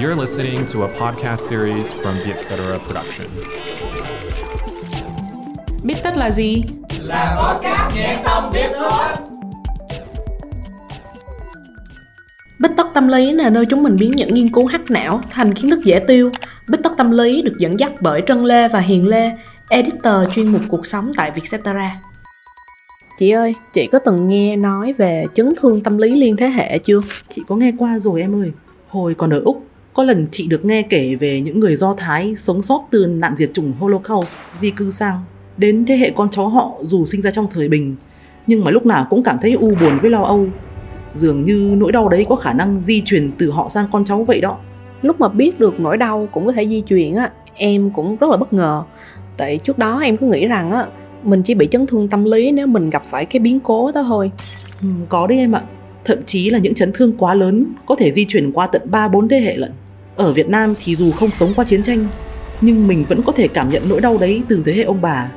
You're listening to a podcast series from the Etc. Production. Biết tất là gì? Là podcast nghe xong biết thôi. Bích tất tâm lý là nơi chúng mình biến những nghiên cứu hắc não thành kiến thức dễ tiêu. Bích tất tâm lý được dẫn dắt bởi Trân Lê và Hiền Lê, editor chuyên mục cuộc sống tại Vietcetera. Chị ơi, chị có từng nghe nói về chấn thương tâm lý liên thế hệ chưa? Chị có nghe qua rồi em ơi. Hồi còn ở Úc, có lần chị được nghe kể về những người Do Thái sống sót từ nạn diệt chủng Holocaust di cư sang. Đến thế hệ con cháu họ dù sinh ra trong thời bình, nhưng mà lúc nào cũng cảm thấy u buồn với lo âu. Dường như nỗi đau đấy có khả năng di truyền từ họ sang con cháu vậy đó. Lúc mà biết được nỗi đau cũng có thể di truyền á, em cũng rất là bất ngờ. Tại trước đó em cứ nghĩ rằng á, mình chỉ bị chấn thương tâm lý nếu mình gặp phải cái biến cố đó thôi. Ừ, có đấy em ạ. Thậm chí là những chấn thương quá lớn có thể di chuyển qua tận 3-4 thế hệ lận. Ở Việt Nam thì dù không sống qua chiến tranh, nhưng mình vẫn có thể cảm nhận nỗi đau đấy từ thế hệ ông bà.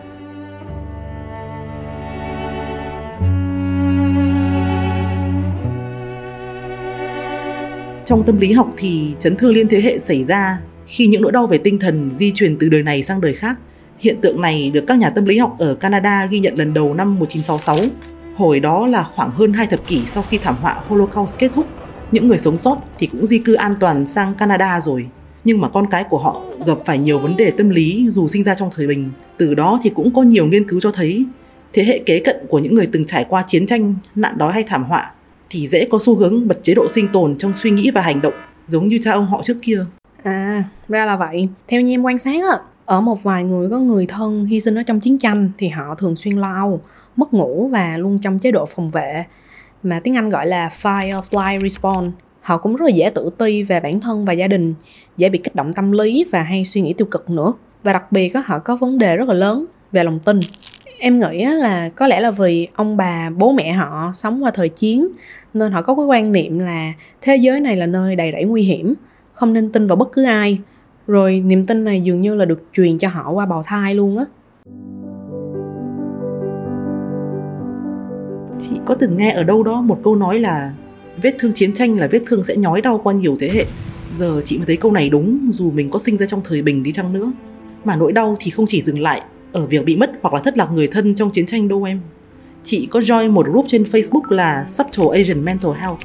Trong tâm lý học thì chấn thương liên thế hệ xảy ra khi những nỗi đau về tinh thần di truyền từ đời này sang đời khác. Hiện tượng này được các nhà tâm lý học ở Canada ghi nhận lần đầu năm 1966. Hồi đó là khoảng hơn hai thập kỷ sau khi thảm họa Holocaust kết thúc. Những người sống sót thì cũng di cư an toàn sang Canada rồi. Nhưng mà con cái của họ gặp phải nhiều vấn đề tâm lý dù sinh ra trong thời bình. Từ đó thì cũng có nhiều nghiên cứu cho thấy thế hệ kế cận của những người từng trải qua chiến tranh, nạn đói hay thảm họa thì dễ có xu hướng bật chế độ sinh tồn trong suy nghĩ và hành động giống như cha ông họ trước kia. À, ra là vậy. Theo như em quan sát á, ở một vài người có người thân hy sinh ở trong chiến tranh thì họ thường xuyên lo âu, mất ngủ và luôn trong chế độ phòng vệ mà tiếng Anh gọi là fight response. Họ cũng rất là dễ tự ti về bản thân và gia đình, dễ bị kích động tâm lý và hay suy nghĩ tiêu cực nữa. Và đặc biệt á, họ có vấn đề rất là lớn về lòng tin. Em nghĩ là có lẽ là vì ông bà, bố mẹ họ sống qua thời chiến nên họ có cái quan niệm là thế giới này là nơi đầy rẫy nguy hiểm, không nên tin vào bất cứ ai. Rồi niềm tin này dường như là được truyền cho họ qua bào thai luôn á. Chị có từng nghe ở đâu đó một câu nói là vết thương chiến tranh là vết thương sẽ nhói đau qua nhiều thế hệ. Giờ chị mới thấy câu này đúng, dù mình có sinh ra trong thời bình đi chăng nữa. Mà nỗi đau thì không chỉ dừng lại ở việc bị mất hoặc là thất lạc người thân trong chiến tranh đâu em. Chị có join một group trên Facebook là Subtle Asian Mental Health.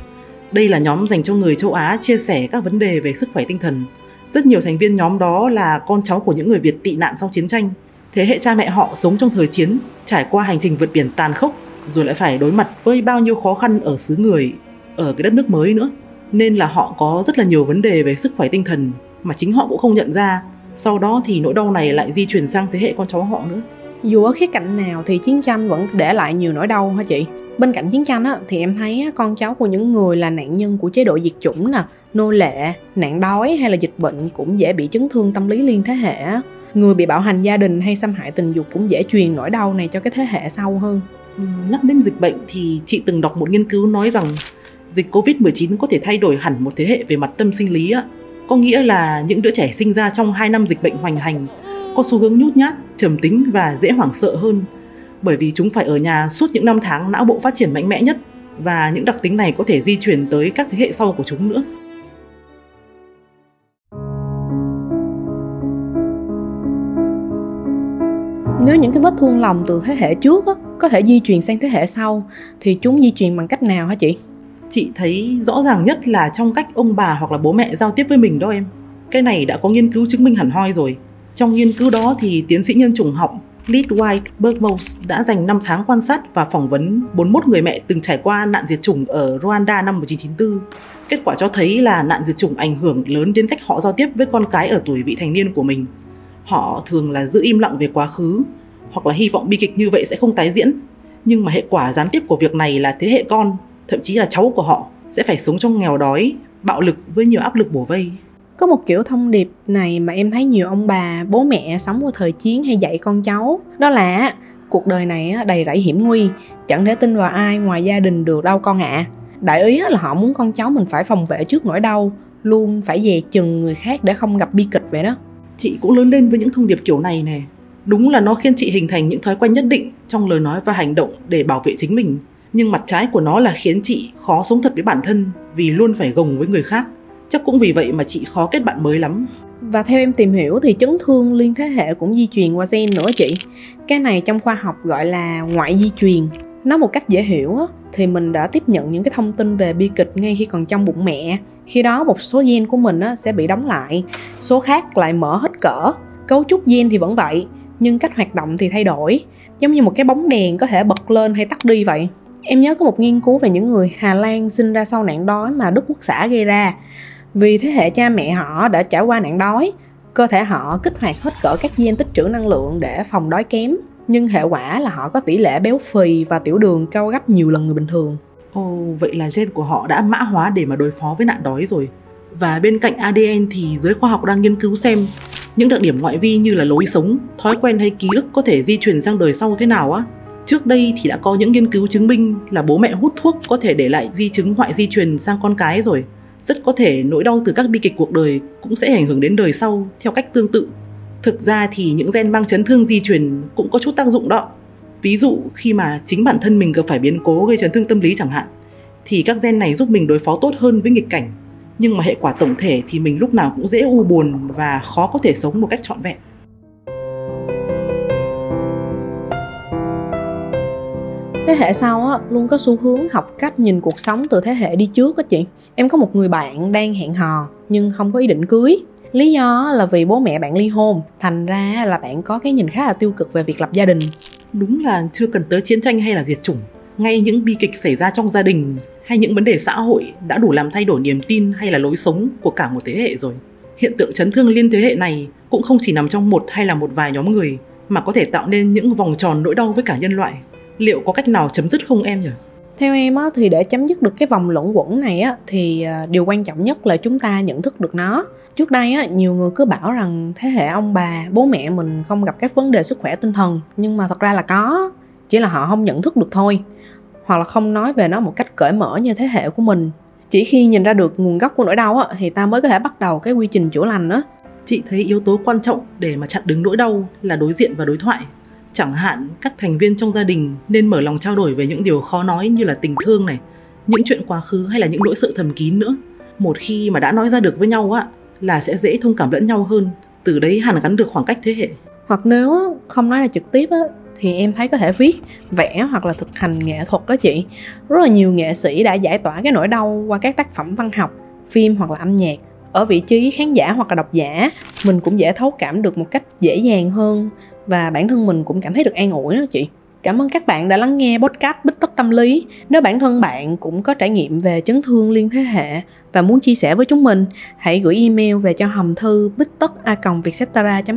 Đây là nhóm dành cho người châu Á chia sẻ các vấn đề về sức khỏe tinh thần. Rất nhiều thành viên nhóm đó là con cháu của những người Việt tị nạn sau chiến tranh. Thế hệ cha mẹ họ sống trong thời chiến, trải qua hành trình vượt biển tàn khốc rồi lại phải đối mặt với bao nhiêu khó khăn ở xứ người, ở cái đất nước mới nữa. Nên là họ có rất là nhiều vấn đề về sức khỏe tinh thần mà chính họ cũng không nhận ra. Sau đó thì nỗi đau này lại di chuyển sang thế hệ con cháu họ nữa. Dù ở khía cạnh nào thì chiến tranh vẫn để lại nhiều nỗi đau hả chị? Bên cạnh chiến tranh á, thì em thấy con cháu của những người là nạn nhân của chế độ diệt chủng nè, nô lệ, nạn đói hay là dịch bệnh cũng dễ bị chấn thương tâm lý liên thế hệ. Người bị bạo hành gia đình hay xâm hại tình dục cũng dễ truyền nỗi đau này cho cái thế hệ sau hơn. Ừ, nhắc đến dịch bệnh thì chị từng đọc một nghiên cứu nói rằng dịch Covid-19 có thể thay đổi hẳn một thế hệ về mặt tâm sinh lý á. Có nghĩa là những đứa trẻ sinh ra trong 2 năm dịch bệnh hoành hành có xu hướng nhút nhát, trầm tính và dễ hoảng sợ hơn bởi vì chúng phải ở nhà suốt những năm tháng não bộ phát triển mạnh mẽ nhất và những đặc tính này có thể di chuyển tới các thế hệ sau của chúng nữa. Nếu những cái vết thương lòng từ thế hệ trước á, có thể di truyền sang thế hệ sau thì chúng di truyền bằng cách nào hả chị? Chị thấy rõ ràng nhất là trong cách ông bà hoặc là bố mẹ giao tiếp với mình đó em. Cái này đã có nghiên cứu chứng minh hẳn hoi rồi. Trong nghiên cứu đó thì tiến sĩ nhân chủng học Lead White Bergmos đã dành 5 tháng quan sát và phỏng vấn 41 người mẹ từng trải qua nạn diệt chủng ở Rwanda năm 1994. Kết quả cho thấy là nạn diệt chủng ảnh hưởng lớn đến cách họ giao tiếp với con cái ở tuổi vị thành niên của mình. Họ thường là giữ im lặng về quá khứ hoặc là hy vọng bi kịch như vậy sẽ không tái diễn. Nhưng mà hệ quả gián tiếp của việc này là thế hệ con, thậm chí là cháu của họ sẽ phải sống trong nghèo đói, bạo lực với nhiều áp lực bổ vây. Có một kiểu thông điệp này mà em thấy nhiều ông bà, bố mẹ sống qua thời chiến hay dạy con cháu. Đó là cuộc đời này đầy rẫy hiểm nguy, chẳng thể tin vào ai ngoài gia đình được đâu con ạ. À. Đại ý là họ muốn con cháu mình phải phòng vệ trước nỗi đau, luôn phải dè chừng người khác để không gặp bi kịch vậy đó. Chị cũng lớn lên với những thông điệp kiểu này nè. Đúng là nó khiến chị hình thành những thói quen nhất định trong lời nói và hành động để bảo vệ chính mình. Nhưng mặt trái của nó là khiến chị khó sống thật với bản thân vì luôn phải gồng với người khác. Chắc cũng vì vậy mà chị khó kết bạn mới lắm. Và theo em tìm hiểu thì chấn thương liên thế hệ cũng di truyền qua gen nữa chị. Cái này trong khoa học gọi là ngoại di truyền. Nói một cách dễ hiểu thì mình đã tiếp nhận những cái thông tin về bi kịch ngay khi còn trong bụng mẹ. Khi đó một số gen của mình sẽ bị đóng lại, số khác lại mở hết cỡ. Cấu trúc gen thì vẫn vậy, nhưng cách hoạt động thì thay đổi. Giống như một cái bóng đèn có thể bật lên hay tắt đi vậy. Em nhớ có một nghiên cứu về những người Hà Lan sinh ra sau nạn đói mà Đức Quốc xã gây ra. Vì thế hệ cha mẹ họ đã trải qua nạn đói, cơ thể họ kích hoạt hết cỡ các gen tích trữ năng lượng để phòng đói kém. Nhưng hệ quả là họ có tỷ lệ béo phì và tiểu đường cao gấp nhiều lần người bình thường. Ồ, vậy là gen của họ đã mã hóa để mà đối phó với nạn đói rồi. Và bên cạnh ADN thì giới khoa học đang nghiên cứu xem những đặc điểm ngoại vi như là lối sống, thói quen hay ký ức có thể di truyền sang đời sau thế nào á. Trước đây thì đã có những nghiên cứu chứng minh là bố mẹ hút thuốc có thể để lại di chứng ngoại di truyền sang con cái rồi. Rất có thể nỗi đau từ các bi kịch cuộc đời cũng sẽ ảnh hưởng đến đời sau theo cách tương tự. Thực ra thì những gen mang chấn thương di truyền cũng có chút tác dụng đó. Ví dụ khi mà chính bản thân mình gặp phải biến cố gây chấn thương tâm lý chẳng hạn, thì các gen này giúp mình đối phó tốt hơn với nghịch cảnh. Nhưng mà hệ quả tổng thể thì mình lúc nào cũng dễ u buồn và khó có thể sống một cách trọn vẹn. Thế hệ sau á, luôn có xu hướng học cách nhìn cuộc sống từ thế hệ đi trước á chị em có một người bạn đang hẹn hò, nhưng không có ý định cưới lý do là vì bố mẹ bạn ly hôn, thành ra là bạn có cái nhìn khá là tiêu cực về việc lập gia đình Đúng là chưa cần tới chiến tranh hay là diệt chủng. Ngay những bi kịch xảy ra trong gia đình hay những vấn đề xã hội đã đủ làm thay đổi niềm tin hay là lối sống của cả một thế hệ rồi. Hiện tượng chấn thương liên thế hệ này cũng không chỉ nằm trong một hay là một vài nhóm người, mà có thể tạo nên những vòng tròn nỗi đau với cả nhân loại. Liệu có cách nào chấm dứt không em nhỉ? theo em á thì để chấm dứt được cái vòng luẩn quẩn này á thì à, điều quan trọng nhất là chúng ta nhận thức được nó trước đây á nhiều người cứ bảo rằng thế hệ ông bà bố mẹ mình không gặp các vấn đề sức khỏe tinh thần nhưng mà thật ra là có chỉ là họ không nhận thức được thôi hoặc là không nói về nó một cách cởi mở như thế hệ của mình chỉ khi nhìn ra được nguồn gốc của nỗi đau á thì ta mới có thể bắt đầu cái quy trình chữa lành á Chị thấy yếu tố quan trọng để mà chặn đứng nỗi đau là đối diện và đối thoại. Chẳng hạn các thành viên trong gia đình nên mở lòng trao đổi về những điều khó nói như là tình thương này, những chuyện quá khứ hay là những nỗi sợ thầm kín nữa. Một khi mà đã nói ra được với nhau á là sẽ dễ thông cảm lẫn nhau hơn, từ đấy hàn gắn được khoảng cách thế hệ. hoặc nếu không nói là trực tiếp á thì em thấy có thể viết vẽ hoặc là thực hành nghệ thuật đó chị rất là nhiều nghệ sĩ đã giải tỏa cái nỗi đau qua các tác phẩm văn học phim hoặc là âm nhạc ở vị trí khán giả hoặc là độc giả mình cũng dễ thấu cảm được một cách dễ dàng hơn và bản thân mình cũng cảm thấy được an ủi đó chị Cảm ơn các bạn đã lắng nghe podcast Bích Tất Tâm Lý. Nếu bản thân bạn cũng có trải nghiệm về chấn thương liên thế hệ và muốn chia sẻ với chúng mình, hãy gửi email về cho hòm thư bích tất a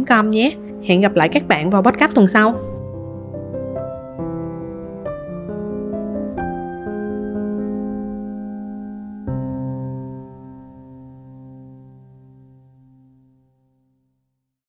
com nhé. Hẹn gặp lại các bạn vào podcast tuần sau.